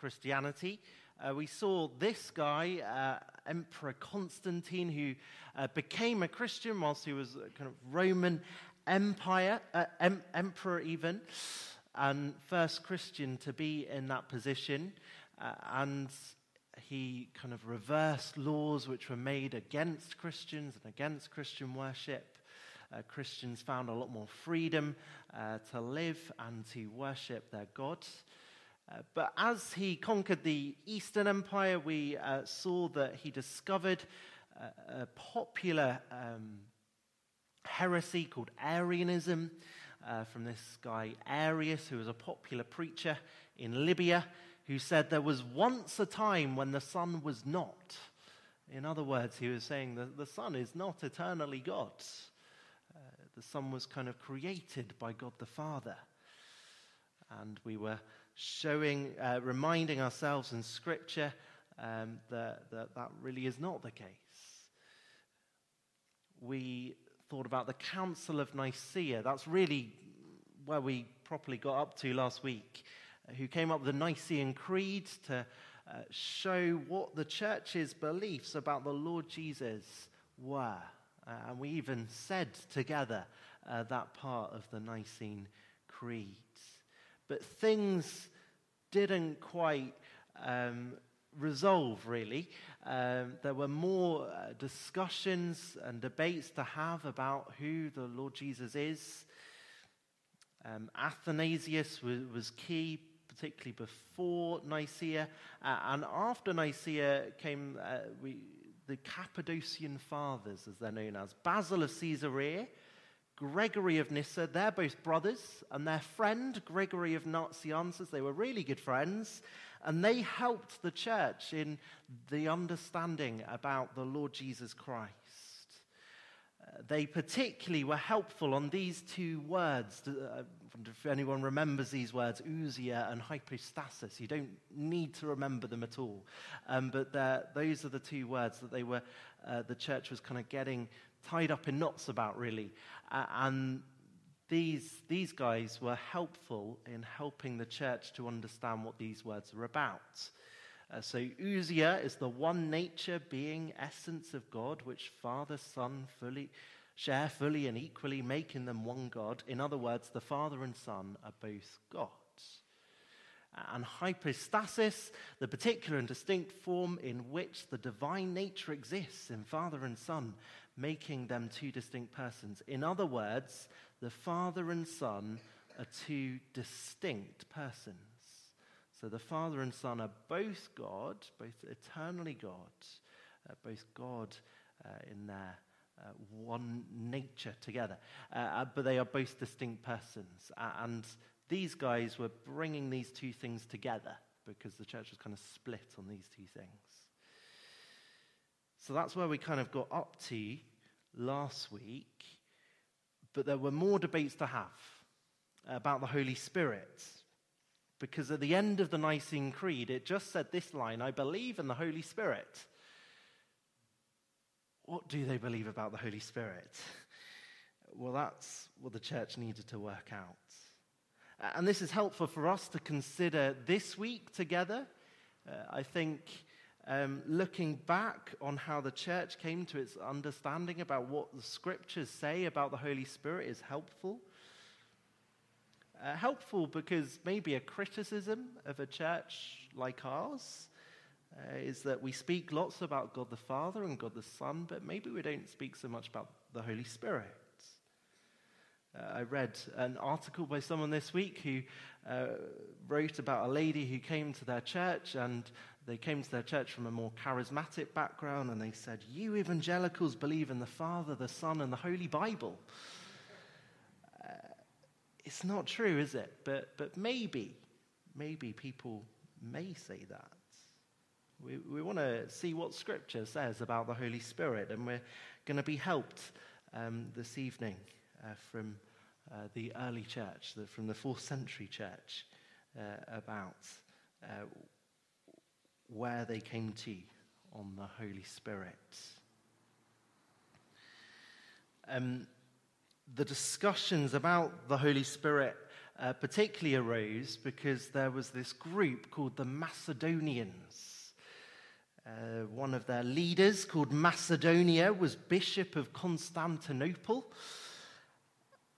Christianity. Uh, we saw this guy, uh, Emperor Constantine, who uh, became a Christian whilst he was kind of Roman Empire, uh, em- emperor even, and first Christian to be in that position. Uh, and he kind of reversed laws which were made against Christians and against Christian worship. Uh, Christians found a lot more freedom to live and to worship their God. Uh, but as he conquered the Eastern Empire, we uh, saw that he discovered uh, a popular um, heresy called Arianism uh, from this guy Arius, who was a popular preacher in Libya, who said there was once a time when the Son was not. In other words, he was saying that the Son is not eternally God. Uh, the Son was kind of created by God the Father. And we were showing, uh, reminding ourselves in Scripture um, that, that that really is not the case. We thought about the Council of Nicaea. That's really where we properly got up to last week, who came up with the Nicene Creed to uh, show what the church's beliefs about the Lord Jesus were. Uh, and we even said together uh, that part of the Nicene Creed. But things didn't quite um, resolve, really. Um, there were more uh, discussions and debates to have about who the Lord Jesus is. Um, Athanasius was, was, key, particularly before Nicaea. Uh, and after Nicaea came uh, we, the Cappadocian Fathers, as they're known as Basil of Caesarea Gregory of Nyssa, they're both brothers, and their friend, Gregory of Nazianzus, they were really good friends, and they helped the church in the understanding about the Lord Jesus Christ. Uh, they particularly were helpful on these two words. Uh, if anyone remembers these words, ousia and hypostasis. You don't need to remember them at all. Um, but those are the two words that they were, uh, the church was kind of getting tied up in knots about, really. Uh, and these, these guys were helpful in helping the church to understand what these words are about. Uh, so, ousia is the one nature, being, essence of God, which Father, Son fully share fully and equally, making them one God. In other words, the Father and Son are both God. And hypostasis, the particular and distinct form in which the divine nature exists in Father and Son, making them two distinct persons. In other words, the Father and Son are two distinct persons. So the Father and Son are both God, both eternally God, uh, both God uh, in their uh, one nature together. Uh, uh, but they are both distinct persons. and these guys were bringing these two things together because the church was kind of split on these two things. So that's where we kind of got up to last week. But there were more debates to have about the Holy Spirit. Because at the end of the Nicene Creed, it just said this line I believe in the Holy Spirit. What do they believe about the Holy Spirit? Well, that's what the church needed to work out. And this is helpful for us to consider this week together. Uh, I think um, looking back on how the church came to its understanding about what the scriptures say about the Holy Spirit is helpful. Uh, helpful because maybe a criticism of a church like ours uh, is that we speak lots about God the Father and God the Son, but maybe we don't speak so much about the Holy Spirit. Uh, I read an article by someone this week who uh, wrote about a lady who came to their church and they came to their church from a more charismatic background and they said, You evangelicals believe in the Father, the Son, and the Holy Bible. Uh, it's not true, is it? But, but maybe, maybe people may say that. We, we want to see what Scripture says about the Holy Spirit, and we're going to be helped um, this evening uh, from uh, the early church, the, from the fourth century church, uh, about uh, where they came to on the Holy Spirit. Um, the discussions about the Holy Spirit uh, particularly arose because there was this group called the Macedonians. Uh, one of their leaders, called Macedonius, was Bishop of Constantinople.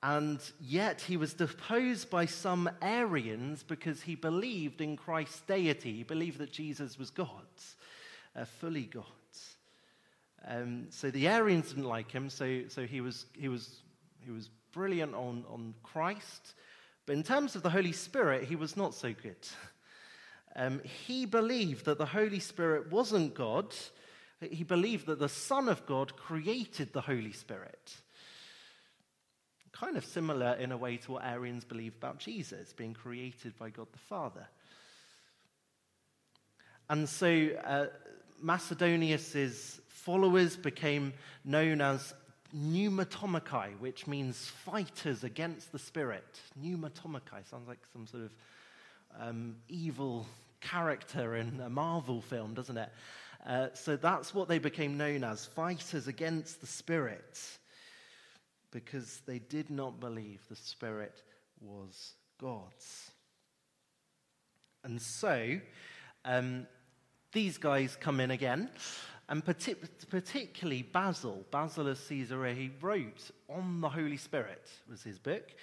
And yet he was deposed by some Arians because he believed in Christ's deity. He believed that Jesus was God, uh, fully God. Um, so the Arians didn't like him, so, so he, was, he, was, he was brilliant on, on Christ. But in terms of the Holy Spirit, he was not so good. Um, he believed that the Holy Spirit wasn't God. He believed that the Son of God created the Holy Spirit. Kind of similar in a way to what Arians believe about Jesus being created by God the Father. And so uh, Macedonius's followers became known as pneumatomachai, which means fighters against the spirit. Pneumatomachai sounds like some sort of um, evil character in a Marvel film, doesn't it? Uh, so that's what they became known as fighters against the spirit because they did not believe the spirit was God's. And so um, these guys come in again. And particularly Basil, Basil of Caesarea, he wrote on the Holy Spirit, was his book.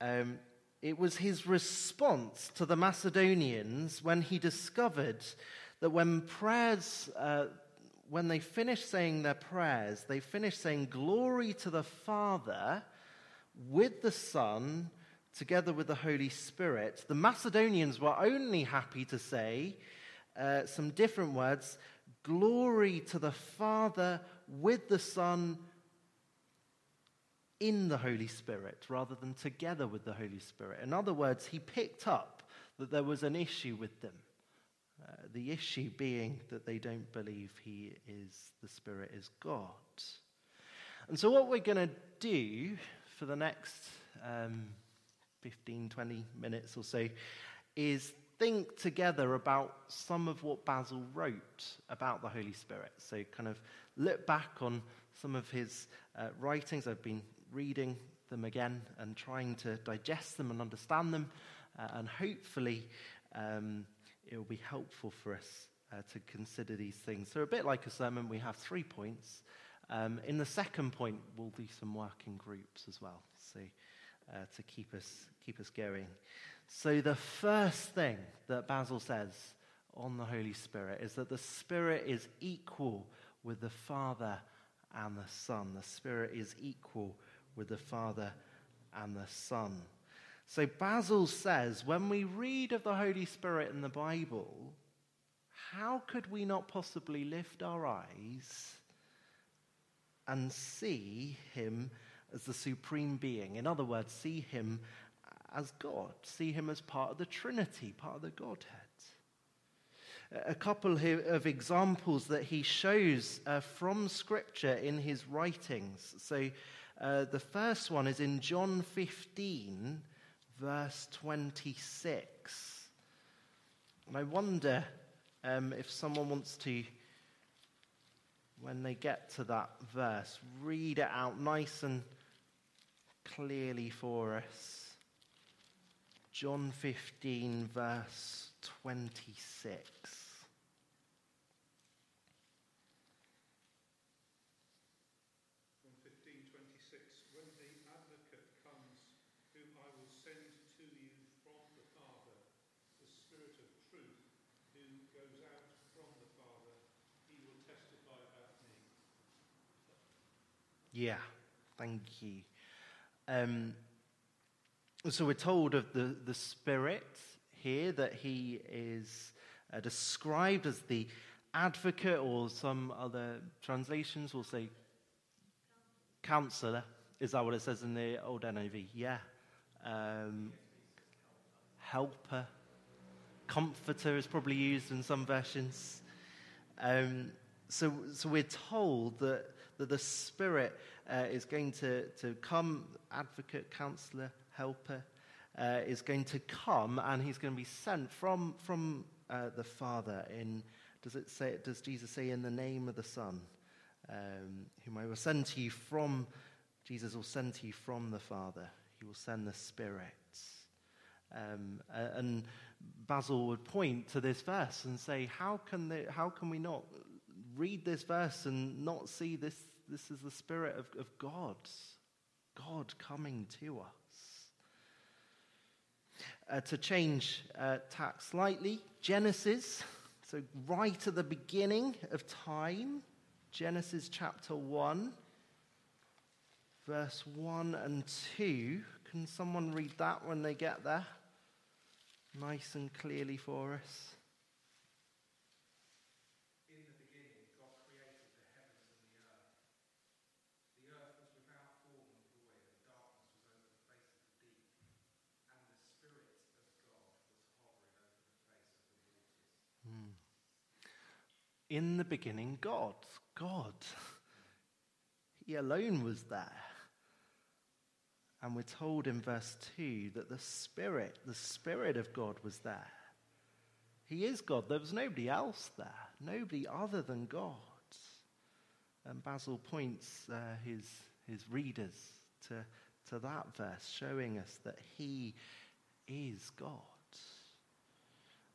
Um, it was his response to the Macedonians when he discovered that when prayers, uh, when they finished saying their prayers, they finished saying glory to the Father with the Son, together with the Holy Spirit. The Macedonians were only happy to say uh, some different words Glory to the Father with the Son in the Holy Spirit rather than together with the Holy Spirit. In other words, he picked up that there was an issue with them. Uh, the issue being that they don't believe he is, the Spirit is God. And so, what we're going to do for the next um, 15, 20 minutes or so is think together about some of what Basil wrote about the Holy Spirit. So, kind of look back on some of his uh, writings. I've been reading them again and trying to digest them and understand them, uh, and hopefully um, it will be helpful for us uh, to consider these things. So, a bit like a sermon, we have three points. Um, in the second point, we'll do some working groups as well, so uh, to keep us keep us going. So, the first thing that Basil says on the Holy Spirit is that the Spirit is equal with the Father and the Son. The Spirit is equal with the Father and the Son. So, Basil says when we read of the Holy Spirit in the Bible, how could we not possibly lift our eyes and see him as the supreme being? In other words, see him as God, see him as part of the Trinity, part of the Godhead. A couple of examples that he shows uh, from Scripture in his writings. So, uh, the first one is in John 15, verse 26. And I wonder um, if someone wants to, when they get to that verse, read it out nice and clearly for us. John 15, verse 26. When the advocate comes, whom I will send to you from the Father, the Spirit of truth, who goes out from the Father, he will testify about me. Yeah, thank you. Um, so we're told of the, the Spirit here that he is uh, described as the advocate, or some other translations will say counselor. Is that what it says in the old NIV? Yeah. Um, helper. Comforter is probably used in some versions. Um, so, so we're told that, that the Spirit uh, is going to, to come, advocate, counselor, helper, uh, is going to come and he's going to be sent from, from uh, the Father in, does it say, does Jesus say in the name of the Son, um, whom I will send to you from, Jesus will send to you from the Father. He will send the Spirit. Um, and Basil would point to this verse and say, how can, they, how can we not read this verse and not see this? This is the Spirit of, of God, God coming to us. Uh, to change uh, tack slightly, Genesis, so right at the beginning of time, Genesis chapter 1, verse 1 and 2. Can someone read that when they get there? Nice and clearly for us. In the beginning, God created the heavens and the earth. The earth was without form and void, and darkness was over the face of the deep. And the Spirit of God was hovering over the face of the waters. In the beginning, God. God. He alone was there. And we're told in verse 2 that the Spirit, the Spirit of God was there. He is God. There was nobody else there, nobody other than God. And Basil points uh, his, his readers to, to that verse, showing us that he is God.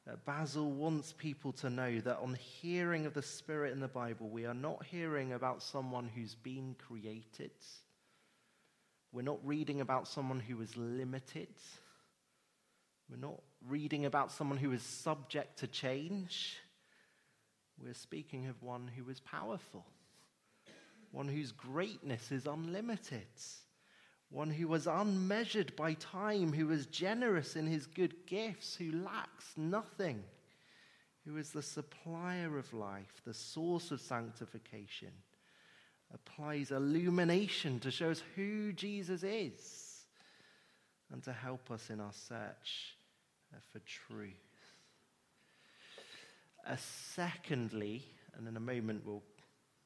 Uh, Basil wants people to know that on hearing of the Spirit in the Bible, we are not hearing about someone who's been created. We're not reading about someone who is limited. We're not reading about someone who is subject to change. We're speaking of one who is powerful, one whose greatness is unlimited, one who was unmeasured by time, who was generous in his good gifts, who lacks nothing, who is the supplier of life, the source of sanctification, applies illumination to show us who Jesus is and to help us in our search for truth. Uh, secondly, and in a moment we'll,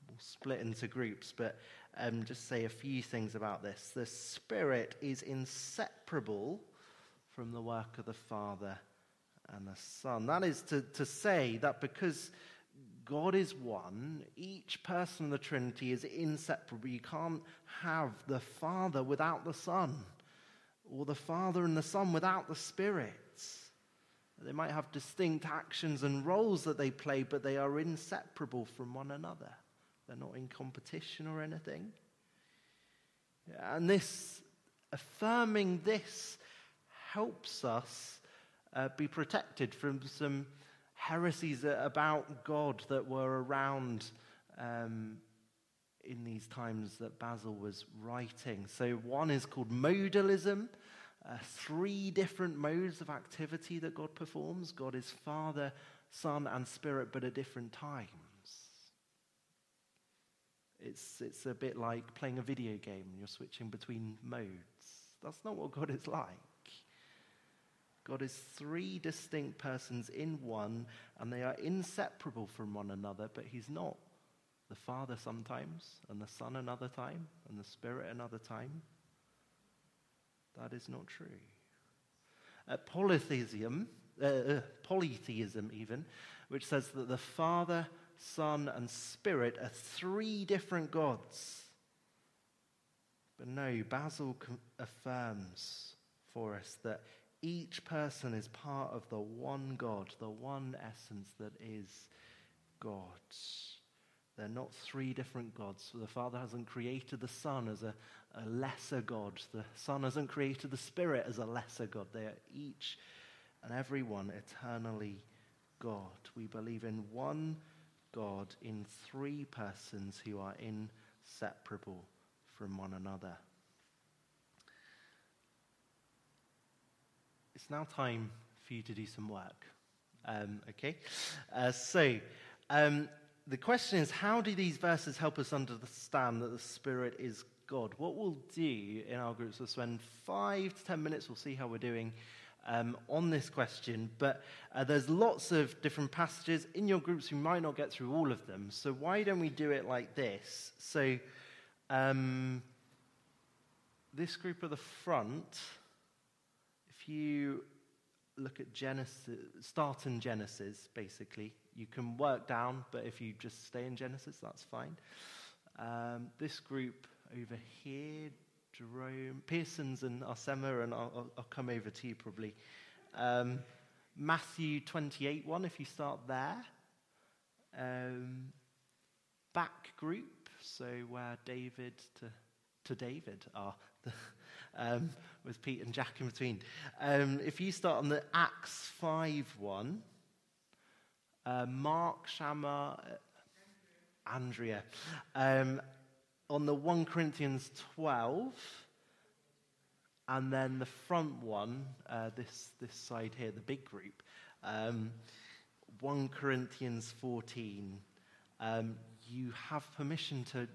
we'll split into groups, but um, just say a few things about this. The Spirit is inseparable from the work of the Father and the Son. That is to, to say that because God is one, each person of the Trinity is inseparable. You can't have the Father without the Son, or the Father and the Son without the Spirit. They might have distinct actions and roles that they play, but they are inseparable from one another. They're not in competition or anything. And this, affirming this, helps us uh, be protected from some heresies about God that were around um, in these times that Basil was writing. So, one is called modalism. Uh, three different modes of activity that God performs. God is Father, Son, and Spirit, but at different times. It's, it's a bit like playing a video game and you're switching between modes. That's not what God is like. God is three distinct persons in one, and they are inseparable from one another, but He's not the Father sometimes, and the Son another time, and the Spirit another time. That is not true. Uh, polytheism, uh, uh, polytheism even, which says that the Father, Son, and Spirit are three different gods. But no, Basil affirms for us that each person is part of the one God, the one essence that is God. They're not three different gods. The Father hasn't created the Son as a, a lesser God. The Son hasn't created the Spirit as a lesser God. They are each and every one eternally God. We believe in one God in three persons who are inseparable from one another. It's now time for you to do some work. Um, okay? Uh, so, um, the question is how do these verses help us understand that the Spirit is God? What we'll do in our groups, we'll spend five to ten minutes, we'll see how we're doing. Um, on this question, but uh, there's lots of different passages in your groups. We might not get through all of them, so why don't we do it like this? So, um, this group at the front, if you look at Genesis, start in Genesis, basically, you can work down, but if you just stay in Genesis, that's fine. Um, this group over here, Jerome, Pearson's and Arsema, and I'll, I'll, come over to you probably. Um, Matthew 28 1, if you start there. Um, back group, so where David to, to David are, um, with Pete and Jack in between. Um, if you start on the Acts 5 1, uh, Mark, Shama, uh, Andrea. Um, on the 1 Corinthians 12, and then the front one, uh, this, this side here, the big group, um, 1 Corinthians 14. Um, you have permission to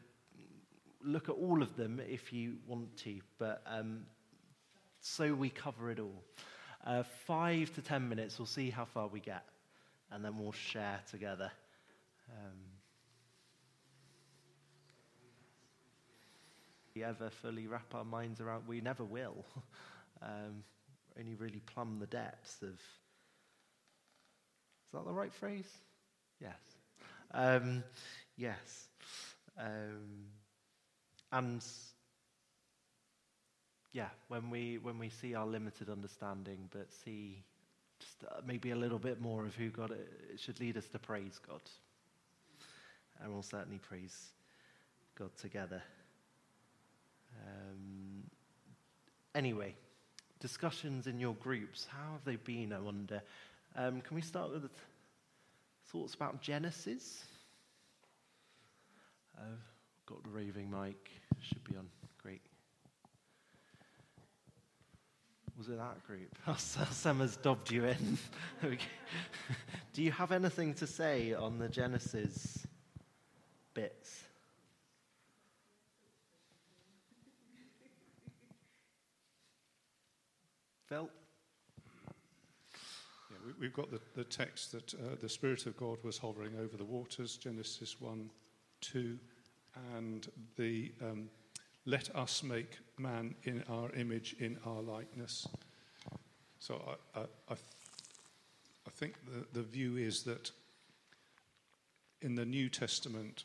look at all of them if you want to, but um, so we cover it all. Uh, five to ten minutes, we'll see how far we get, and then we'll share together. Um, ever fully wrap our minds around, we never will. um, only really plumb the depths of. Is that the right phrase? Yes. Um, yes. Um, and yeah, when we when we see our limited understanding, but see just uh, maybe a little bit more of who God it should lead us to praise God, and we'll certainly praise God together. Um, anyway, discussions in your groups, how have they been? I wonder. Um, can we start with thoughts about Genesis? Uh, got the raving mic, should be on. Great. Was it that group? Sam has dobbed you in. Do you have anything to say on the Genesis bits? Phil? Yeah, we, have got the, the text that uh, the Spirit of God was hovering over the waters, Genesis 1 2, and the um, let us make man in our image, in our likeness. So I, I, I, I think the, the view is that in the New Testament,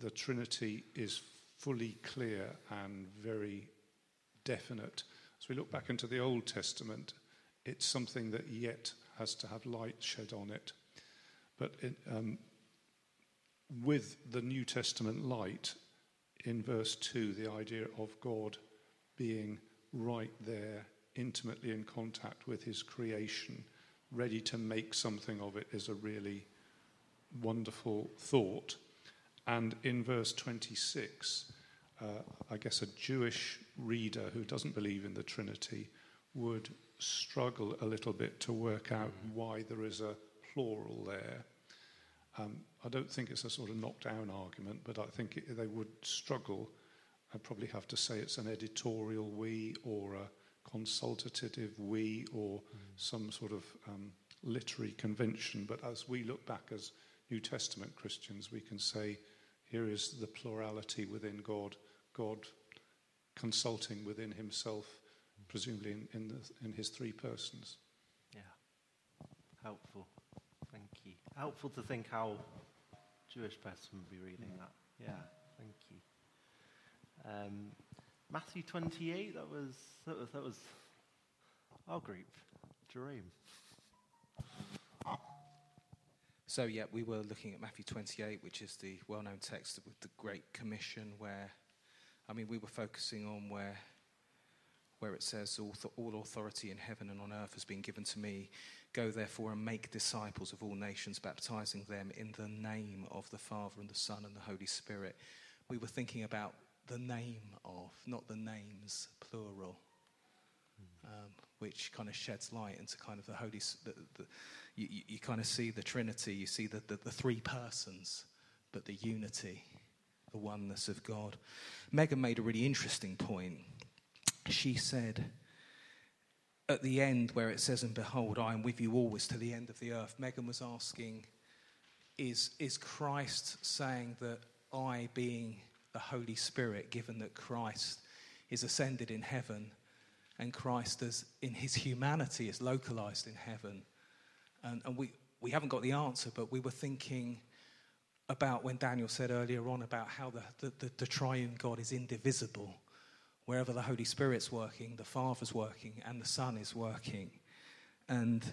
the Trinity is fully clear and very definite. As we look back into the Old Testament, it's something that yet has to have light shed on it. But it, um, with the New Testament light, in verse 2, the idea of God being right there, intimately in contact with his creation, ready to make something of it, is a really wonderful thought. And in verse 26, uh, I guess a Jewish reader who doesn't believe in the Trinity would struggle a little bit to work out mm-hmm. why there is a plural there. Um, I don't think it's a sort of knockdown argument, but I think it, they would struggle. I'd probably have to say it's an editorial we or a consultative we or mm. some sort of um, literary convention. But as we look back as New Testament Christians, we can say here is the plurality within God, God consulting within himself, presumably in, in, the, in his three persons. Yeah, helpful. Thank you. Helpful to think how Jewish person would be reading mm. that. Yeah, thank you. Um, Matthew 28, that was, that was, that was our group, Jerome. So, yeah, we were looking at Matthew 28, which is the well known text with the Great Commission, where, I mean, we were focusing on where, where it says, all, th- all authority in heaven and on earth has been given to me. Go therefore and make disciples of all nations, baptizing them in the name of the Father and the Son and the Holy Spirit. We were thinking about the name of, not the names, plural, um, which kind of sheds light into kind of the Holy. The, the, you, you, kind of see the Trinity, you see the, the, the three persons, but the unity, the oneness of God. Megan made a really interesting point. She said, at the end where it says, And behold, I am with you always to the end of the earth, Megan was asking, Is, is Christ saying that I, being the Holy Spirit, given that Christ is ascended in heaven and Christ as in his humanity is localized in heaven? And, and we, we haven't got the answer, but we were thinking about when Daniel said earlier on about how the, the, the, the triune God is indivisible Wherever the Holy Spirit's working, the Father's working, and the Son is working. And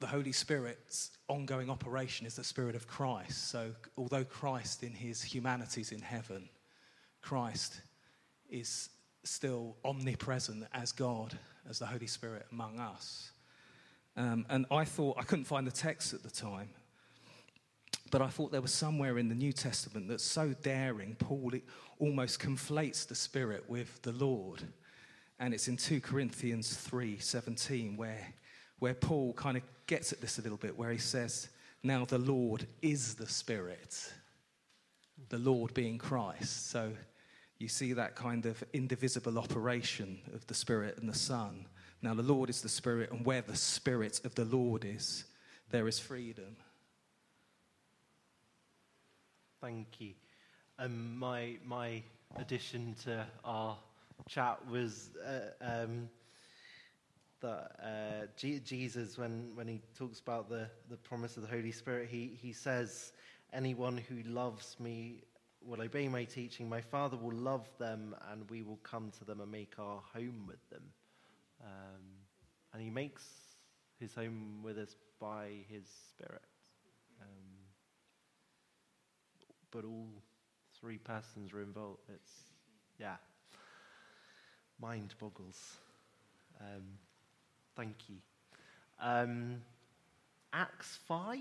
the Holy Spirit's ongoing operation is the Spirit of Christ. So, although Christ in his humanity is in heaven, Christ is still omnipresent as God, as the Holy Spirit among us. Um, and I thought, I couldn't find the text at the time, but I thought there was somewhere in the New Testament that's so daring, Paul almost conflates the Spirit with the Lord. And it's in 2 Corinthians 3:17 where, where Paul kind of gets at this a little bit, where he says, Now the Lord is the Spirit, the Lord being Christ. So you see that kind of indivisible operation of the Spirit and the Son. Now the Lord is the Spirit, and where the Spirit of the Lord is, there is freedom. Thank you. Um, my, my addition to our chat was uh, um, that uh, G- Jesus, when, when he talks about the, the promise of the Holy Spirit, he, he says, Anyone who loves me will obey my teaching. My Father will love them, and we will come to them and make our home with them. Um, and he makes his home with us by his Spirit. Um, but all three persons are involved. It's, yeah, mind boggles. Um, thank you. Um, Acts 5.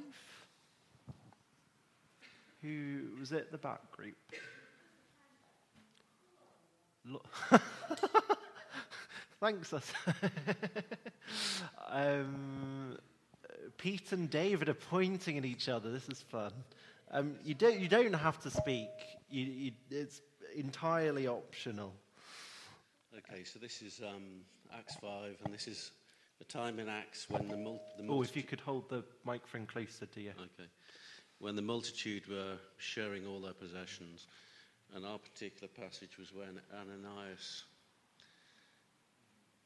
Who was it? The back group. Thanks. us. um, Pete and David are pointing at each other. This is fun. Um, you, don't, you don't have to speak, you, you, it's entirely optional. Okay, so this is um, Acts 5, and this is the time in Acts when the, mul- the Oh, if you multitude. could hold the microphone closer to you. Okay. When the multitude were sharing all their possessions, and our particular passage was when Ananias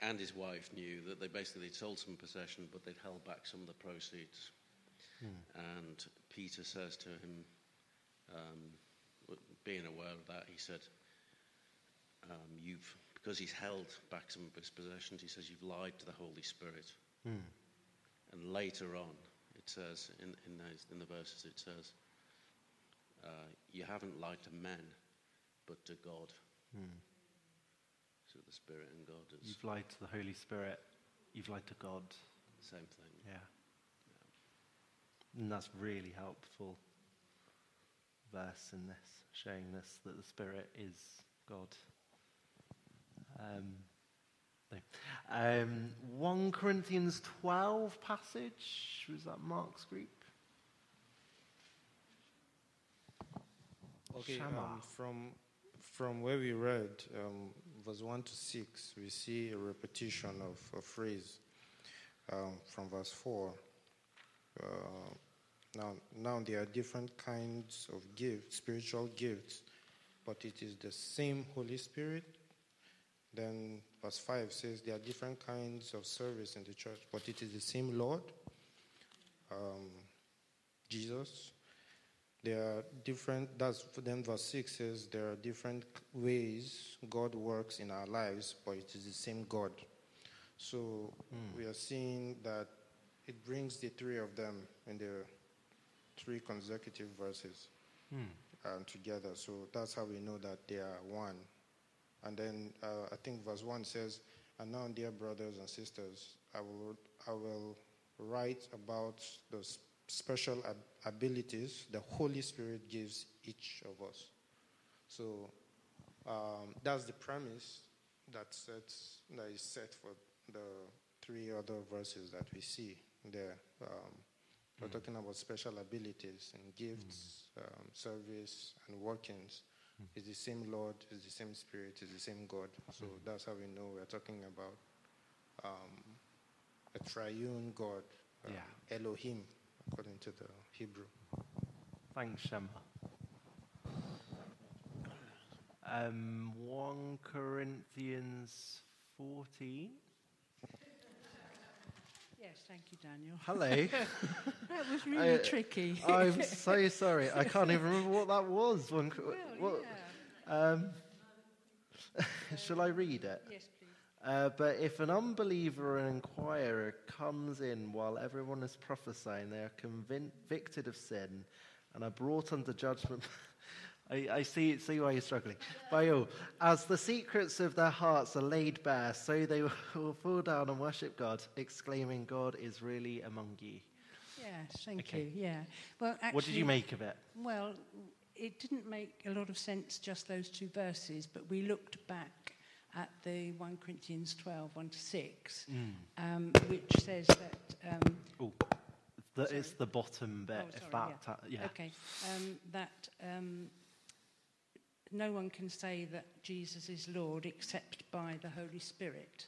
and his wife knew that they basically sold some possession, but they'd held back some of the proceeds. And Peter says to him, um, being aware of that, he said, um, "You've because he's held back some of his possessions. He says you've lied to the Holy Spirit." And later on, it says in in, those, in the verses, it says, uh, "You haven't lied to men, but to God." So the Spirit and God is You've lied to the Holy Spirit, you've lied to God. same thing. Yeah. And that's really helpful verse in this, showing this that the Spirit is God. Um, no. um, 1 Corinthians 12 passage, was that Mark's group? Okay, um, from from where we read, um, verse one to six, we see a repetition of a phrase um, from verse four. Uh, now, now there are different kinds of gifts, spiritual gifts, but it is the same Holy Spirit. Then verse five says there are different kinds of service in the church, but it is the same Lord, um, Jesus. There are different, that's then verse 6 says there are different ways God works in our lives, but it is the same God. So we are seeing that it brings the three of them in the three consecutive verses um, together. So that's how we know that they are one. And then uh, I think verse 1 says, And now, dear brothers and sisters, I will, I will write about the special ab- abilities the Holy Spirit gives each of us. So um, that's the premise that sets that is set for the three other verses that we see there. Um, we're talking about special abilities and gifts, um, service, and workings. It's the same Lord, it's the same Spirit, it's the same God. So that's how we know we're talking about um, a triune God, um, Yeah. Elohim, according to the Hebrew. Thanks, Shema. Um, 1 Corinthians 14. Yes, thank you, Daniel. Hello. That was really I- tricky. I'm so sorry. I can't even remember what that was. One, well, what, yeah. um, Shall I read it? Yes, please. Uh, but if an unbeliever or an inquirer comes in while everyone is prophesying, they are convicted of sin and are brought under judgment. I, I see, see why you're struggling. By all, as the secrets of their hearts are laid bare, so they will fall down and worship God, exclaiming, God is really among you. Yes, thank Okay. you. Yeah. Well, actually, what did you make of it? Well, it didn't make a lot of sense just those two verses, but we looked back at the 1 Corinthians 12, 1 to 6, um, which says that. Um, Oh, the, it's the bottom bit. Oh, sorry, that, yeah. ta- yeah. Okay. Um, that um, no one can say that Jesus is Lord except by the Holy Spirit.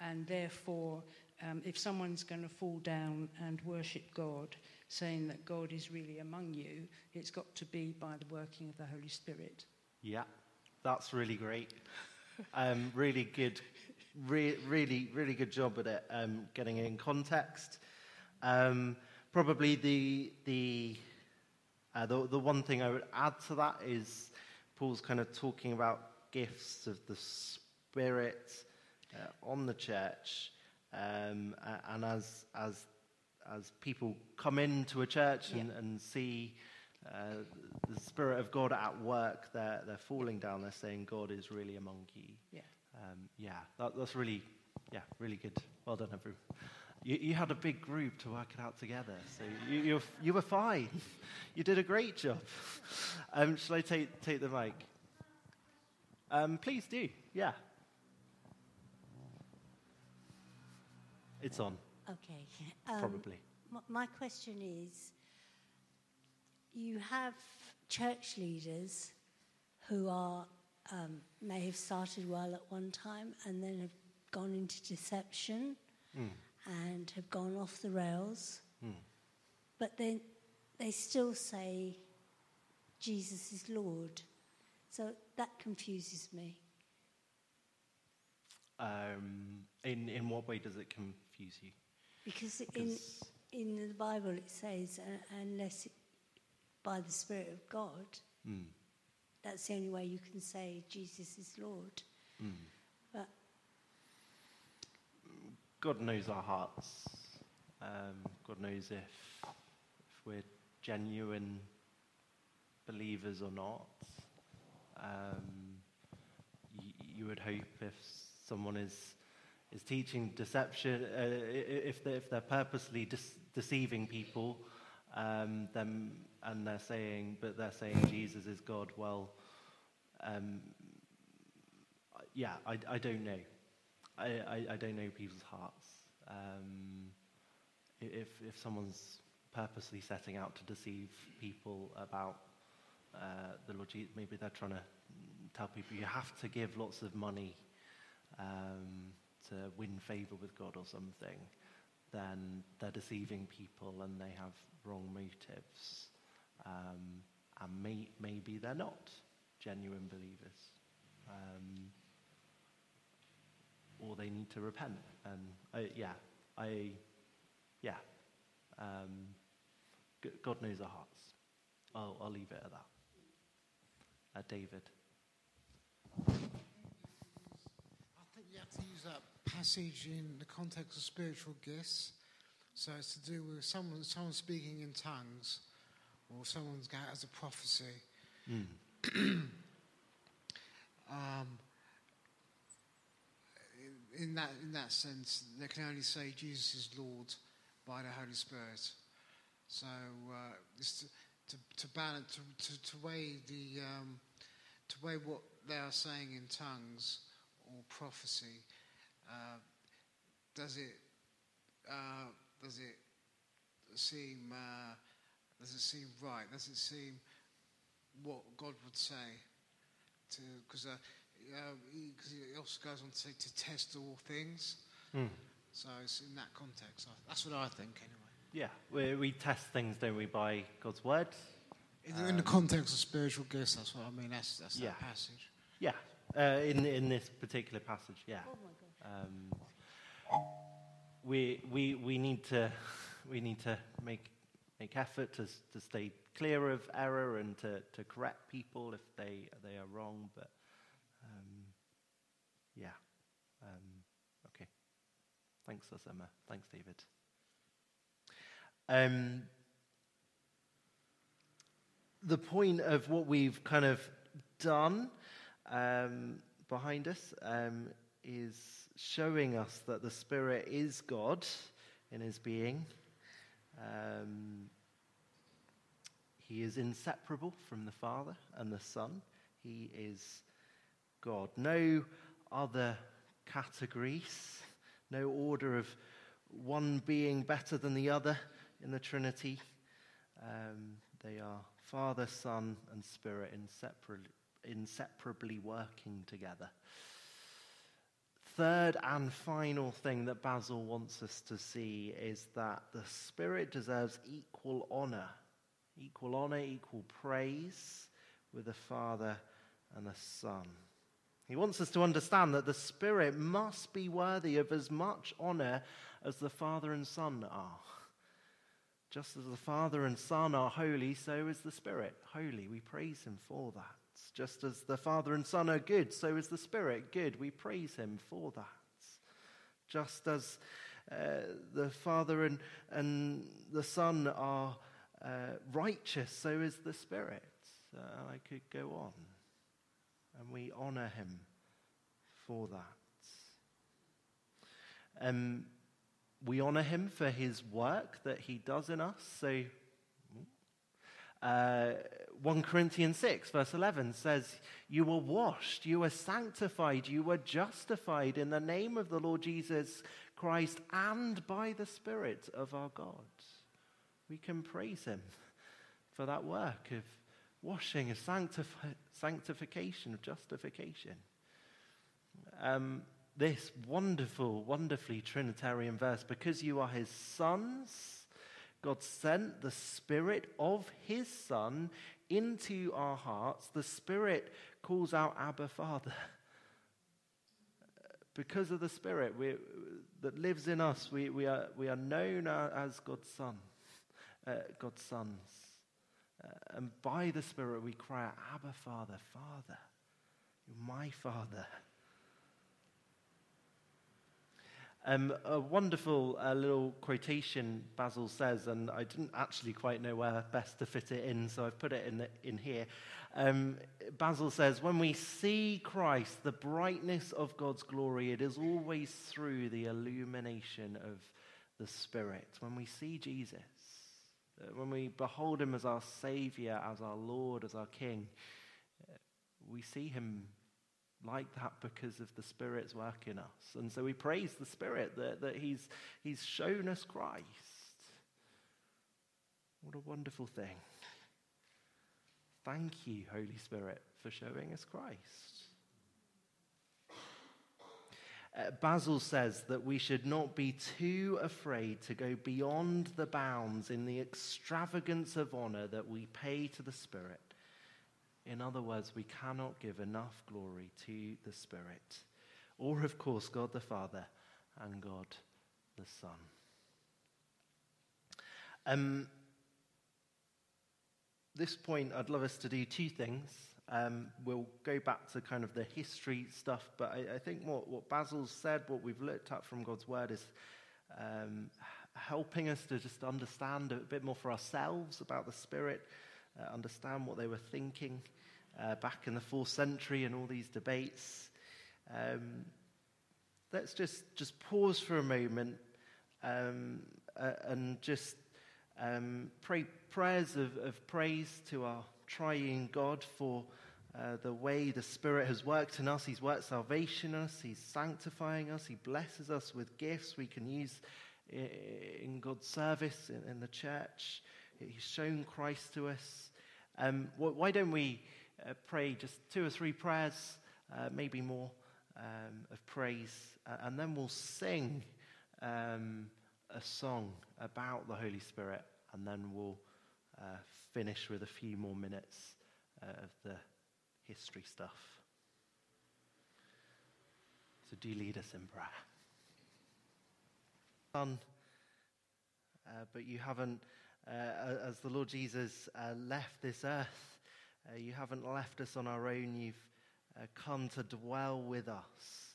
And therefore, um, if someone's going to fall down and worship God, saying that God is really among you, it's got to be by the working of the Holy Spirit. Yeah, that's really great. Um, really good, re- really, really good job at it, um, getting it in context. Um, probably the, the, uh, the, the one thing I would add to that is Paul's kind of talking about gifts of the Spirit uh, on the church. Um, and as, as, as people come into a church and, Yeah. and see uh, the Spirit of God at work, they're, they're falling down, they're saying, God is really among you. Yeah. Um, yeah, that, that's really, yeah, really good. Well done, everyone. You, you had a big group to work it out together, so you, you're, you were fine. You did a great job. Um, shall I take, take the mic? Um, please do, yeah. It's on, Okay. Um, probably. My question is you have church leaders who are um, may have started well at one time and then have gone into deception Mm. And have gone off the rails, Mm. but then they still say Jesus is Lord. So that confuses me. Um, in, in what way does it confuse you? Because in, 'Cause- in the Bible it says, uh, unless it, by the Spirit of God, Mm, that's the only way you can say Jesus is Lord. mm. But God knows our hearts. Um, God knows if, if we're genuine believers or not. Um, you, you would hope if someone is is teaching deception, uh, if they're, if they're purposely deceiving people, um, then and they're saying, but they're saying Jesus is God. Well, um, yeah, I, I don't know. I, I, I don't know people's hearts. Um, if, if someone's purposely setting out to deceive people about uh, the Lord Jesus, maybe they're trying to tell people you have to give lots of money um, to win favor with God or something, then they're deceiving people and they have wrong motives. Um, and may, maybe they're not genuine believers. Um, or they need to repent. And I, yeah, I, yeah, um, God knows our hearts. I'll, I'll leave it at that. Uh, David. I think you have to use that passage in the context of spiritual gifts. So it's to do with someone, someone speaking in tongues, or someone's got as a prophecy. Mm. Um, in, that in that sense, they can only say Jesus is Lord by the Holy Spirit. So uh, to, to, to balance to, to, to weigh the um, to weigh what they are saying in tongues or prophecy. Uh, does it uh, does it seem uh, does it seem right? Does it seem what God would say? To because uh, he also goes on to say to test all things. Mm. So it's in that context. I- That's what I think, anyway. Yeah, we, we test things, don't we, by God's word? In, the- in the context of spiritual gifts, that's what I mean. That's that's Yeah. that passage. Yeah, uh, in, in this particular passage, yeah. oh my God. Um, we, we, we need to, we need to make, make effort to, to stay clear of error and to, to correct people if they, they are wrong. But um, Yeah. Um, okay. Thanks, Emma. Thanks, David. Um, the point of what we've kind of done um, behind us um, is showing us that the Spirit is God in his being. Um, he is inseparable from the Father and the Son. He is God. No other categories, no order of one being better than the other in the Trinity. Um, they are Father, Son, and Spirit inseparably, inseparably working together. Third and final thing that Basil wants us to see is that the Spirit deserves equal honor, equal honor, equal praise with the Father and the Son. He wants us to understand that the Spirit must be worthy of as much honor as the Father and Son are. Just as the Father and Son are holy, so is the Spirit holy. We praise Him for that. Just as the Father and Son are good, so is the Spirit good. We praise Him for that. Just as uh, the Father and, and the Son are uh, righteous, so is the Spirit. Uh, I could go on. And we honor Him for that. Um, we honor him for his work that he does in us. So, uh, 1 Corinthians 6, verse 11 says, You were washed, you were sanctified, you were justified in the name of the Lord Jesus Christ and by the Spirit of our God. We can praise him for that work of washing, of sanctif- sanctification, of justification. Um, this wonderful, wonderfully Trinitarian verse because you are his sons, God sent the Spirit of his Son into our hearts. The Spirit calls out Abba, Father. Because of the Spirit we, that lives in us, we, we, are, we are known as God's Son, uh, God's sons. And by the Spirit, we cry out, Abba, Father, Father, you're my Father. Um, a wonderful uh, little quotation Basil says, and I didn't actually quite know where best to fit it in, so I've put it in, the, in here. Um, Basil says, When we see Christ, the brightness of God's glory, it is always through the illumination of the Spirit. When we see Jesus, uh, when we behold him as our Savior, as our Lord, as our King, uh, we see him like that because of the Spirit's work in us. And so we praise the Spirit that, that he's, he's shown us Christ. What a wonderful thing. Thank you, Holy Spirit, for showing us Christ. Uh, Basil says that we should not be too afraid to go beyond the bounds in the extravagance of honor that we pay to the Spirit in other words, we cannot give enough glory to the Spirit, or, of course, God the Father and God the Son. Um, this point, I'd love us to do two things. Um, we'll go back to kind of the history stuff, but I, I, think what, what Basil's said, what we've looked at from God's Word, is um, helping us to just understand a bit more for ourselves about the Spirit uh, understand what they were thinking uh, back in the fourth century and all these debates. Um, let's just, just pause for a moment um, uh, and just um, pray prayers of, of, praise to our triune God for uh, the way the Spirit has worked in us. He's worked salvation in us, He's sanctifying us, He blesses us with gifts we can use in God's service in, in the church. He's shown Christ to us. Um, why don't we uh, pray just two or three prayers, uh, maybe more, um, of praise, and then we'll sing um, a song about the Holy Spirit, and then we'll uh, finish with a few more minutes uh, of the history stuff. So do lead us in prayer. Son, uh, but you haven't uh, as the Lord Jesus uh, left this earth, uh, you haven't left us on our own. You've uh, come to dwell with us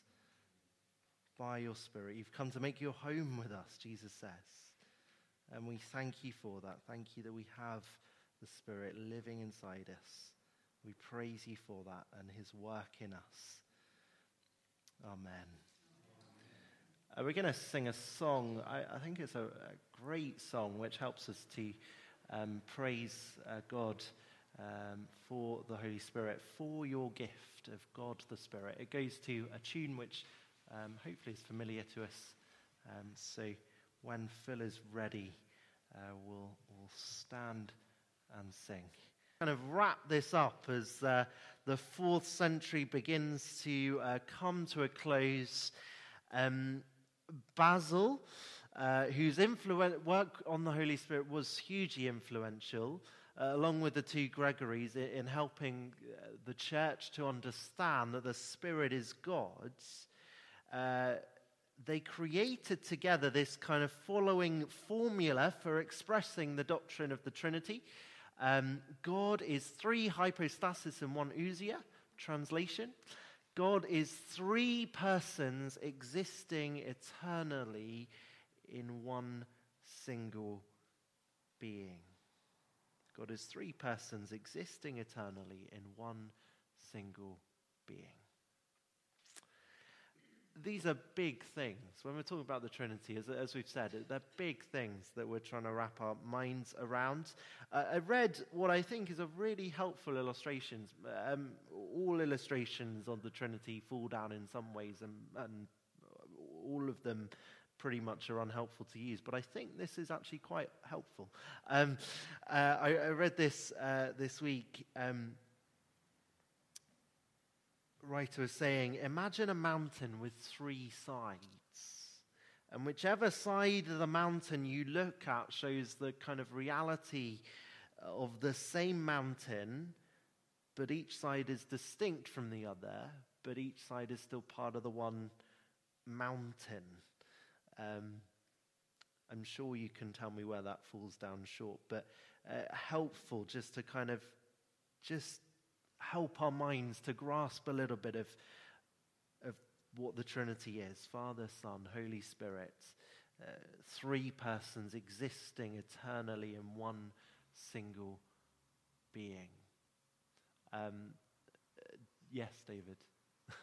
by your Spirit. You've come to make your home with us, Jesus says. And we thank you for that. Thank you that we have the Spirit living inside us. We praise you for that and his work in us. Amen. Uh, we're going to sing a song. I, I think it's a, a, great song which helps us to um, praise uh, God um, for the Holy Spirit, for your gift of God the Spirit. It goes to a tune which um, hopefully is familiar to us. Um, so when Phil is ready, uh, we'll, we'll stand and sing. Kind of wrap this up as uh, the fourth century begins to uh, come to a close. Um, Basil, uh, whose influ- work on the Holy Spirit was hugely influential, uh, along with the two Gregories, in, in helping uh, the church to understand that the Spirit is God's. Uh, they created together this kind of following formula for expressing the doctrine of the Trinity. Um, God is three hypostasis and one ousia, translation. God is three persons existing eternally in one single being. God is three persons existing eternally in one single being these are big things. When we're talking about the Trinity, as, as we've said, they're big things that we're trying to wrap our minds around. Uh, I read what I think is a really helpful illustration. Um, all illustrations of the Trinity fall down in some ways, and, and all of them pretty much are unhelpful to use. But I think this is actually quite helpful. Um, uh, I, I, read this uh, this week. Um, writer is saying imagine a mountain with three sides. And whichever side of the mountain you look at shows the kind of reality of the same mountain, but each side is distinct from the other, but each side is still part of the one mountain. Um, I'm sure you can tell me where that falls down short, but uh, helpful just to kind of just help our minds to grasp a little bit of, of what the Trinity is Father, Son, Holy Spirit, uh, three persons existing eternally in one single being. Um, uh, yes, David.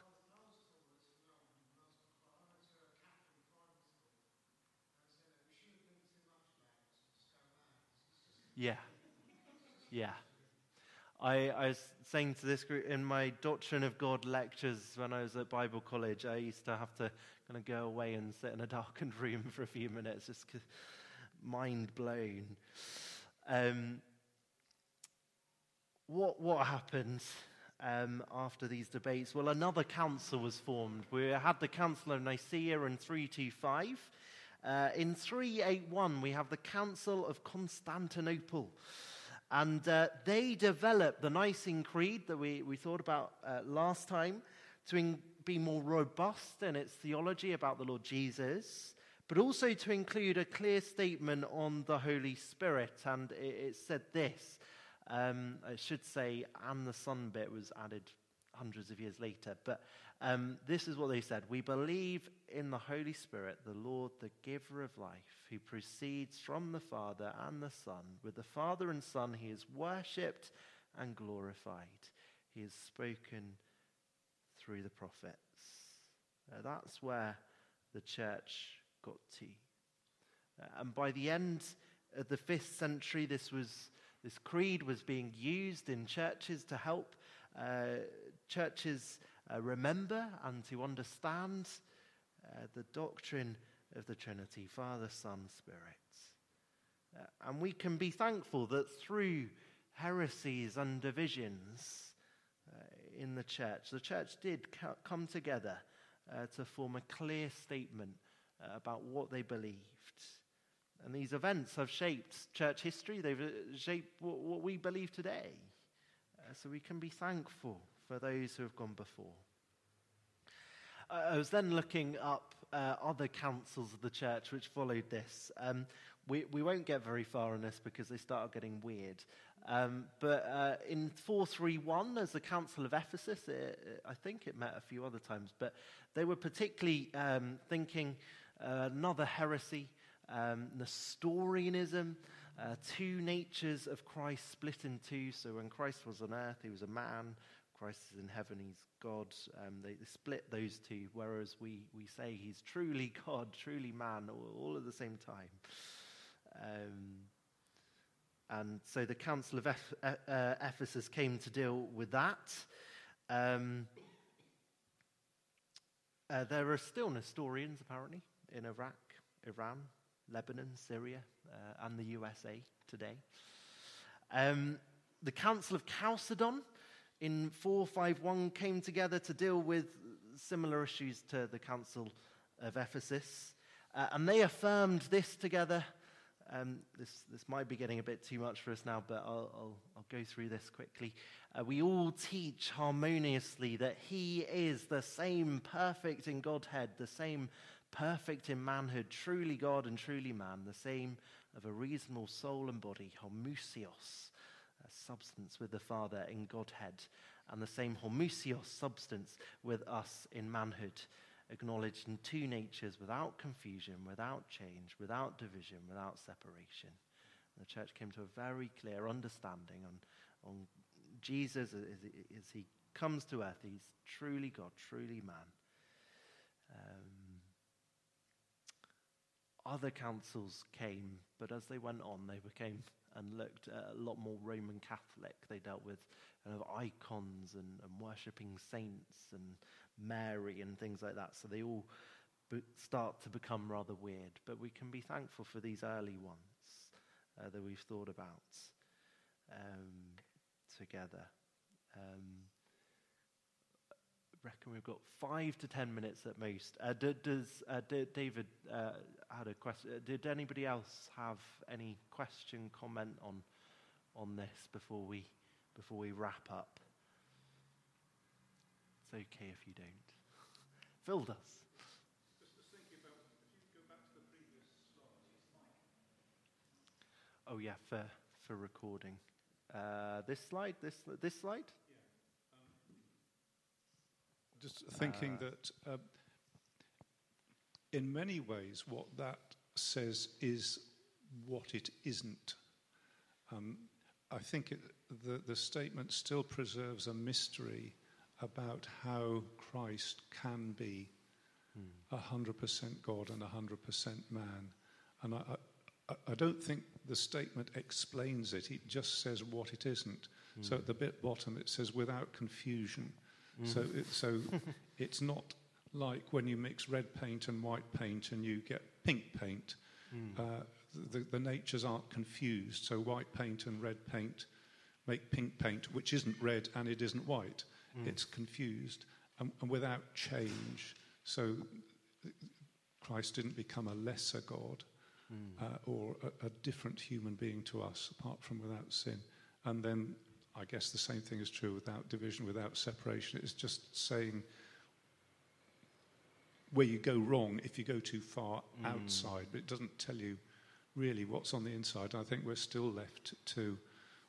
yeah. Yeah. I, I, was saying to this group in my Doctrine of God lectures when I was at Bible college, I used to have to kind of go away and sit in a darkened room for a few minutes, just mind blown. Um, what, what happened um, after these debates? Well, another council was formed. We had the Council of Nicaea in 325. Uh, in 381, we have the Council of Constantinople. And uh, they developed the Nicene Creed that we, we thought about uh, last time to in, be more robust in its theology about the Lord Jesus, but also to include a clear statement on the Holy Spirit. And it, it said this um, I should say, and the Son bit was added hundreds of years later. But um, this is what they said We believe in the Holy Spirit, the Lord, the giver of life, who proceeds from the Father and the Son. With the Father and Son, he is worshipped and glorified. He is spoken through the prophets. Uh, that's where the church got to. Uh, and by the end of the fifth century, this was this creed was being used in churches to help uh, churches uh, remember and to understand uh, the doctrine of the Trinity Father, Son, Spirit. Uh, and we can be thankful that through heresies and divisions uh, in the church, the church did come together uh, to form a clear statement about what they believed. And these events have shaped church history, they've shaped what, what we believe today. So we can be thankful for those who have gone before. I was then looking up uh, other councils of the church which followed this. Um, we, we won't get very far on this because they start getting weird. Um, but uh, in 431, there's the Council of Ephesus. It, it- I think it met a few other times, but they were particularly um, thinking uh, another heresy, um, Nestorianism, uh, two natures of Christ split in two. So when Christ was on earth, he was a man. Christ is in heaven, he's God. Um, they, they split those two, whereas we, we say he's truly God, truly man, all, all at the same time. Um, and so the Council of Eph- uh, Ephesus came to deal with that. Um, uh, there are still Nestorians, apparently, in Iraq, Iran, Lebanon, Syria, uh, and the USA today. Um, the Council of Chalcedon in 451 came together to deal with similar issues to the Council of Ephesus. Uh, and they affirmed this together. Um, this, this might be getting a bit too much for us now, but I'll, I'll, I'll go through this quickly. Uh, we all teach harmoniously that He is the same perfect in Godhead, the same perfect in manhood, truly God and truly man, the same of a reasonable soul and body, homoousios, a substance with the Father in Godhead, and the same homoousios substance with us in manhood, acknowledged in two natures without confusion, without change, without division, without separation. And the church came to a very clear understanding on, on Jesus as, as he comes to earth. He's truly God, truly man. Um, other councils came, but as they went on, they became and looked a lot more Roman Catholic. They dealt with kind of icons and, and worshipping saints and Mary and things like that. So they all start to become rather weird. But we can be thankful for these early ones uh, that we've thought about um, together. Um, reckon we've got five to ten minutes at most. Uh, does uh, David uh, had a question? Did anybody else have any question, comment on on this before we before we wrap up? It's okay if you don't. Phil does. Oh yeah, for for recording. Uh, this slide. This this slide. Just thinking Uh, that uh, in many ways what that says is what it isn't. Um, I think it, the, the statement still preserves a mystery about how Christ can be a 100% God and a 100% man. And I, I, I don't think the statement explains it, it just says what it isn't. So at the bit bottom it says without confusion. So, it, so it's not like when you mix red paint and white paint and you get pink paint. Uh, the, the natures aren't confused. So white paint and red paint make pink paint, which isn't red and it isn't white. It's confused and, and without change. So Christ didn't become a lesser God uh, or a, a different human being to us apart from without sin. And then I guess the same thing is true without division, without separation. It's just saying where you go wrong if you go too far outside, but it doesn't tell you really what's on the inside. I think we're still left to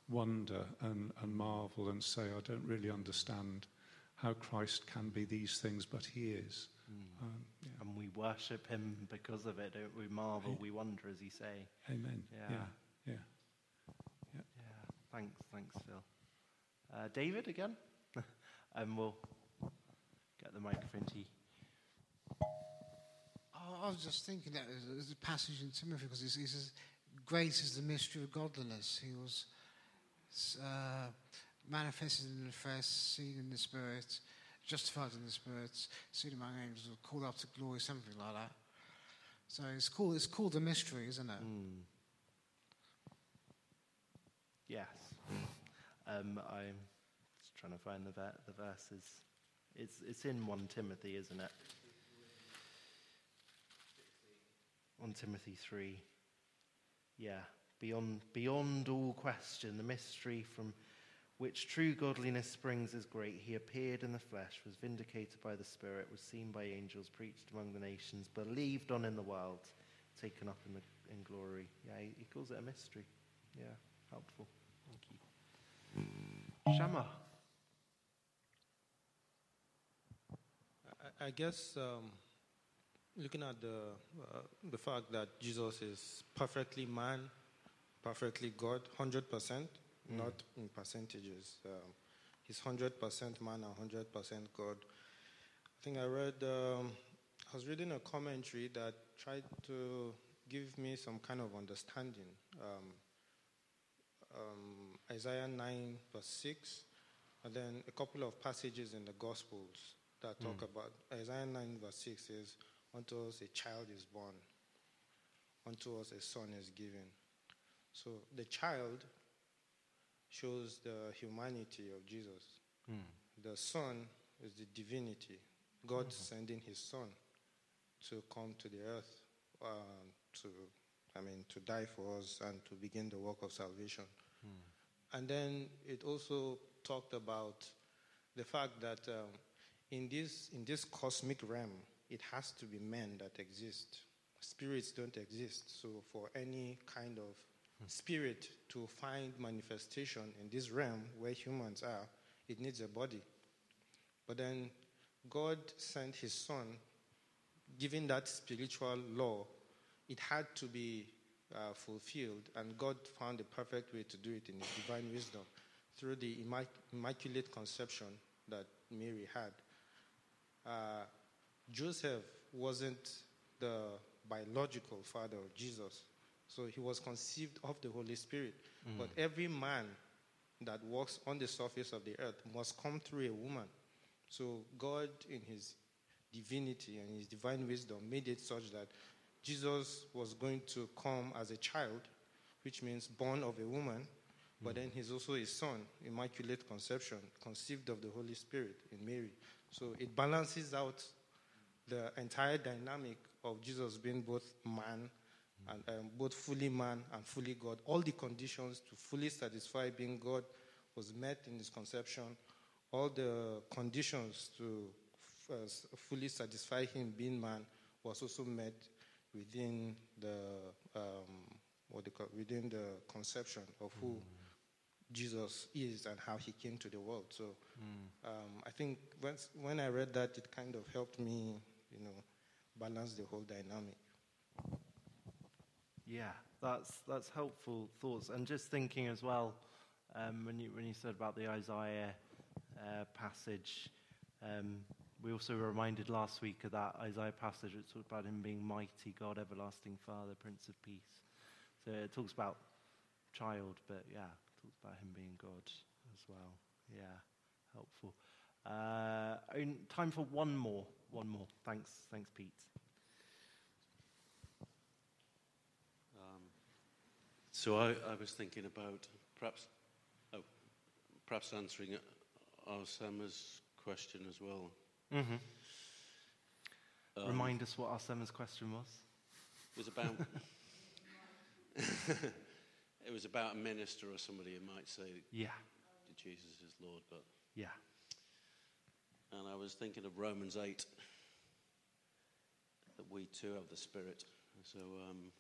wonder and, and marvel and say, I don't really understand how Christ can be these things, but he is. Um, yeah. And we worship him because of it, don't we? Marvel, we wonder, as you say. Amen. Yeah. yeah. Yeah, thanks, thanks, Phil. Uh, David again, and we'll get the microphone to you. Oh, I was just thinking that there's a passage in Timothy because he says, "Grace is the mystery of godliness." He was uh, manifested in the flesh, seen in the spirit, justified in the spirit, seen among angels, called up to glory, something like that. So it's called it's called a mystery, isn't it? Mm. Yes. Um, I'm just trying to find the, ver- the verses. It's, it's in 1 Timothy, isn't it? 1 Timothy 3. Yeah. Beyond, beyond all question, the mystery from which true godliness springs is great. He appeared in the flesh, was vindicated by the Spirit, was seen by angels, preached among the nations, believed on in the world, taken up in the in glory. Yeah, he, he calls it a mystery. Yeah, helpful. Thank you. Shama. I, I guess um, looking at the uh, the fact that Jesus is perfectly man, perfectly God, hundred percent, not in percentages. Um, he's hundred percent man and hundred percent God. I think I read. Um, I was reading a commentary that tried to give me some kind of understanding. Um, um, Isaiah 9, verse 6, and then a couple of passages in the Gospels that talk hmm. about Isaiah 9, verse 6 says, Unto us a child is born, unto us a son is given. So the child shows the humanity of Jesus. Hmm. The son is the divinity, God hmm. sending his son to come to the earth um, to, I mean, to die for us and to begin the work of salvation. And then it also talked about the fact that um, in this in this cosmic realm, it has to be men that exist. Spirits don't exist. So for any kind of spirit to find manifestation in this realm where humans are, it needs a body. But then God sent His Son, giving that spiritual law, it had to be uh, fulfilled, and God found the perfect way to do it in His divine wisdom through the immac- immaculate conception that Mary had. Uh, Joseph wasn't the biological father of Jesus, so he was conceived of the Holy Spirit. But every man that walks on the surface of the earth must come through a woman. So God, in His divinity and His divine wisdom, made it such that Jesus was going to come as a child, which means born of a woman, but then He's also a son, immaculate conception, conceived of the Holy Spirit in Mary. So it balances out the entire dynamic of Jesus being both man and um, both fully man and fully God. All the conditions to fully satisfy being God was met in his conception. All the conditions to f- uh, fully satisfy him being man was also met within the um, what they call, within the conception of who Jesus is and how he came to the world. So um, I think once, when I read that, it kind of helped me, you know, balance the whole dynamic. Yeah, that's that's helpful thoughts. And just thinking as well, um, when you when you said about the Isaiah uh, passage, um, we also were reminded last week of that Isaiah passage that talked about him being mighty God, everlasting Father, Prince of Peace. So it talks about child, but yeah, it talks about him being God as well. Yeah, helpful. Uh, time for one more. One more. Thanks, thanks, Pete. Um, so I, I was thinking about perhaps, oh, perhaps answering Arsema's question as well. Mm-hmm. Um, Remind us what our Arsema's question was. It was about. it was about a minister or somebody who might say Yeah, that Jesus is Lord, but yeah. and I was thinking of Romans eight that we too have the Spirit. So um,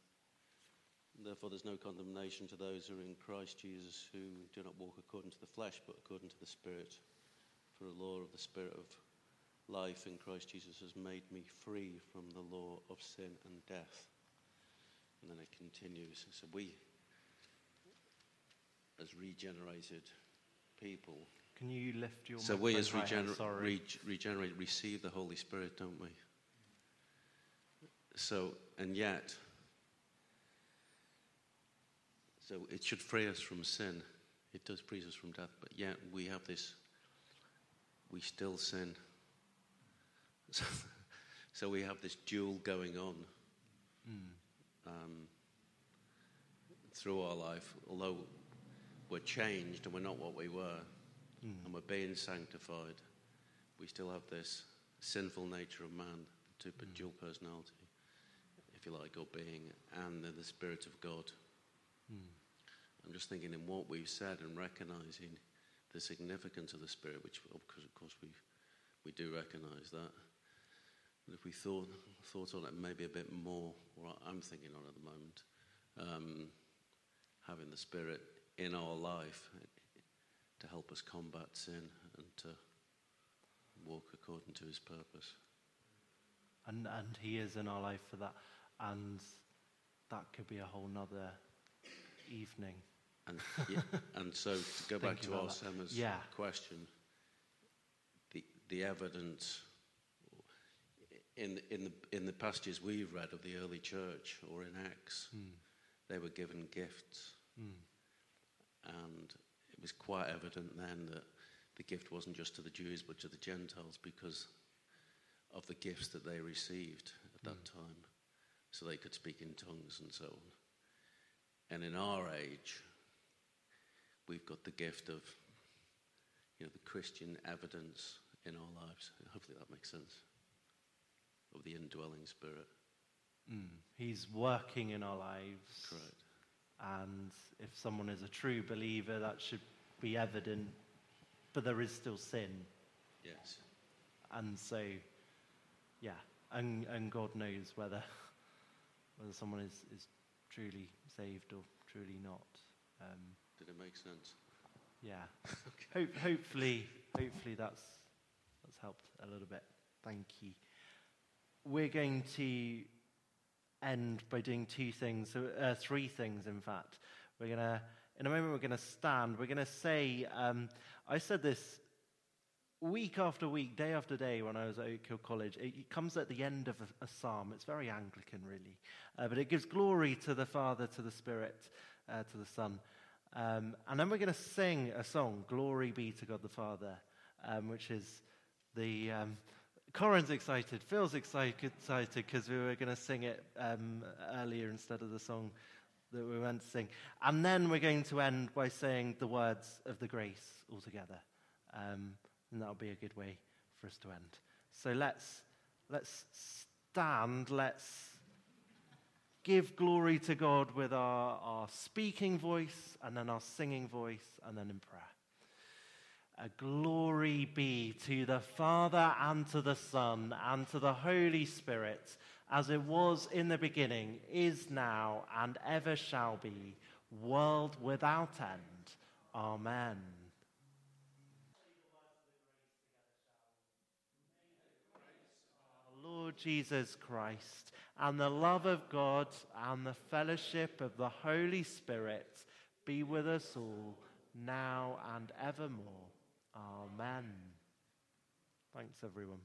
therefore, there's no condemnation to those who are in Christ Jesus who do not walk according to the flesh, but according to the Spirit. For the law of the Spirit of life in Christ Jesus has made me free from the law of sin and death. And then it continues. So we, as regenerated people, Can you lift your so we as regener- Sorry. reg- regenerate receive the Holy Spirit, don't we? So, and yet, so it should free us from sin. It does free us from death, but yet we have this, we still sin. So, so we have this duel going on um, through our life, although we're changed and we're not what we were, hmm. and we're being sanctified, we still have this sinful nature of man, two hmm. dual personality, if you like, or being, and the Spirit of God. Hmm. I'm just thinking in what we've said and recognizing the significance of the Spirit, which of course, of course we we do recognize that. But if we thought thought on it maybe a bit more, what I'm thinking on at the moment, um, having the Spirit in our life to help us combat sin and to walk according to His purpose. And, and He is in our life for that. And that could be a whole nother evening. And, yeah, and so to go back to our. Arsema's Yeah. question, the, the evidence in, in, the, in the passages we've read of the early church or in Acts, Hmm. they were given gifts. And it was quite evident then that the gift wasn't just to the Jews but to the Gentiles because of the gifts that they received at that time. So they could speak in tongues and so on. And in our age, we've got the gift of you know, the Christian evidence in our lives. Hopefully that makes sense. Of the indwelling spirit. Mm. He's working in our lives. Correct. And if someone is a true believer, that should be evident. But there is still sin. Yes. And so, yeah. And, and God knows whether, whether someone is, is truly saved or truly not. Um, Did it make sense? yeah. Hope, hopefully, hopefully that's, that's helped a little bit. Thank you. We're going to end by doing two things, uh, three things, in fact. We're going to, in a moment, we're going to stand. We're going to say, um, I said this week after week, day after day when I was at Oak Hill College. It, comes at the end of a, a psalm. It's very Anglican, really. Uh, but it gives glory to the Father, to the Spirit, uh, to the Son. Um, and then we're going to sing a song, Glory Be to God the Father, um, which is the. Corin's excited, Phil's excited because we were going to sing it um, earlier instead of the song that we meant to sing. And then we're going to end by saying the words of the grace altogether. Um, and that'll be a good way for us to end. So let's, let's stand, let's give glory to God with our, our speaking voice and then our singing voice and then in prayer. A glory be to the Father and to the Son and to the Holy Spirit, as it was in the beginning, is now, and ever shall be, world without end. Amen. Lord Jesus Christ, and the love of God, and the fellowship of the Holy Spirit be with us all, now and evermore. Amen. Thanks, everyone.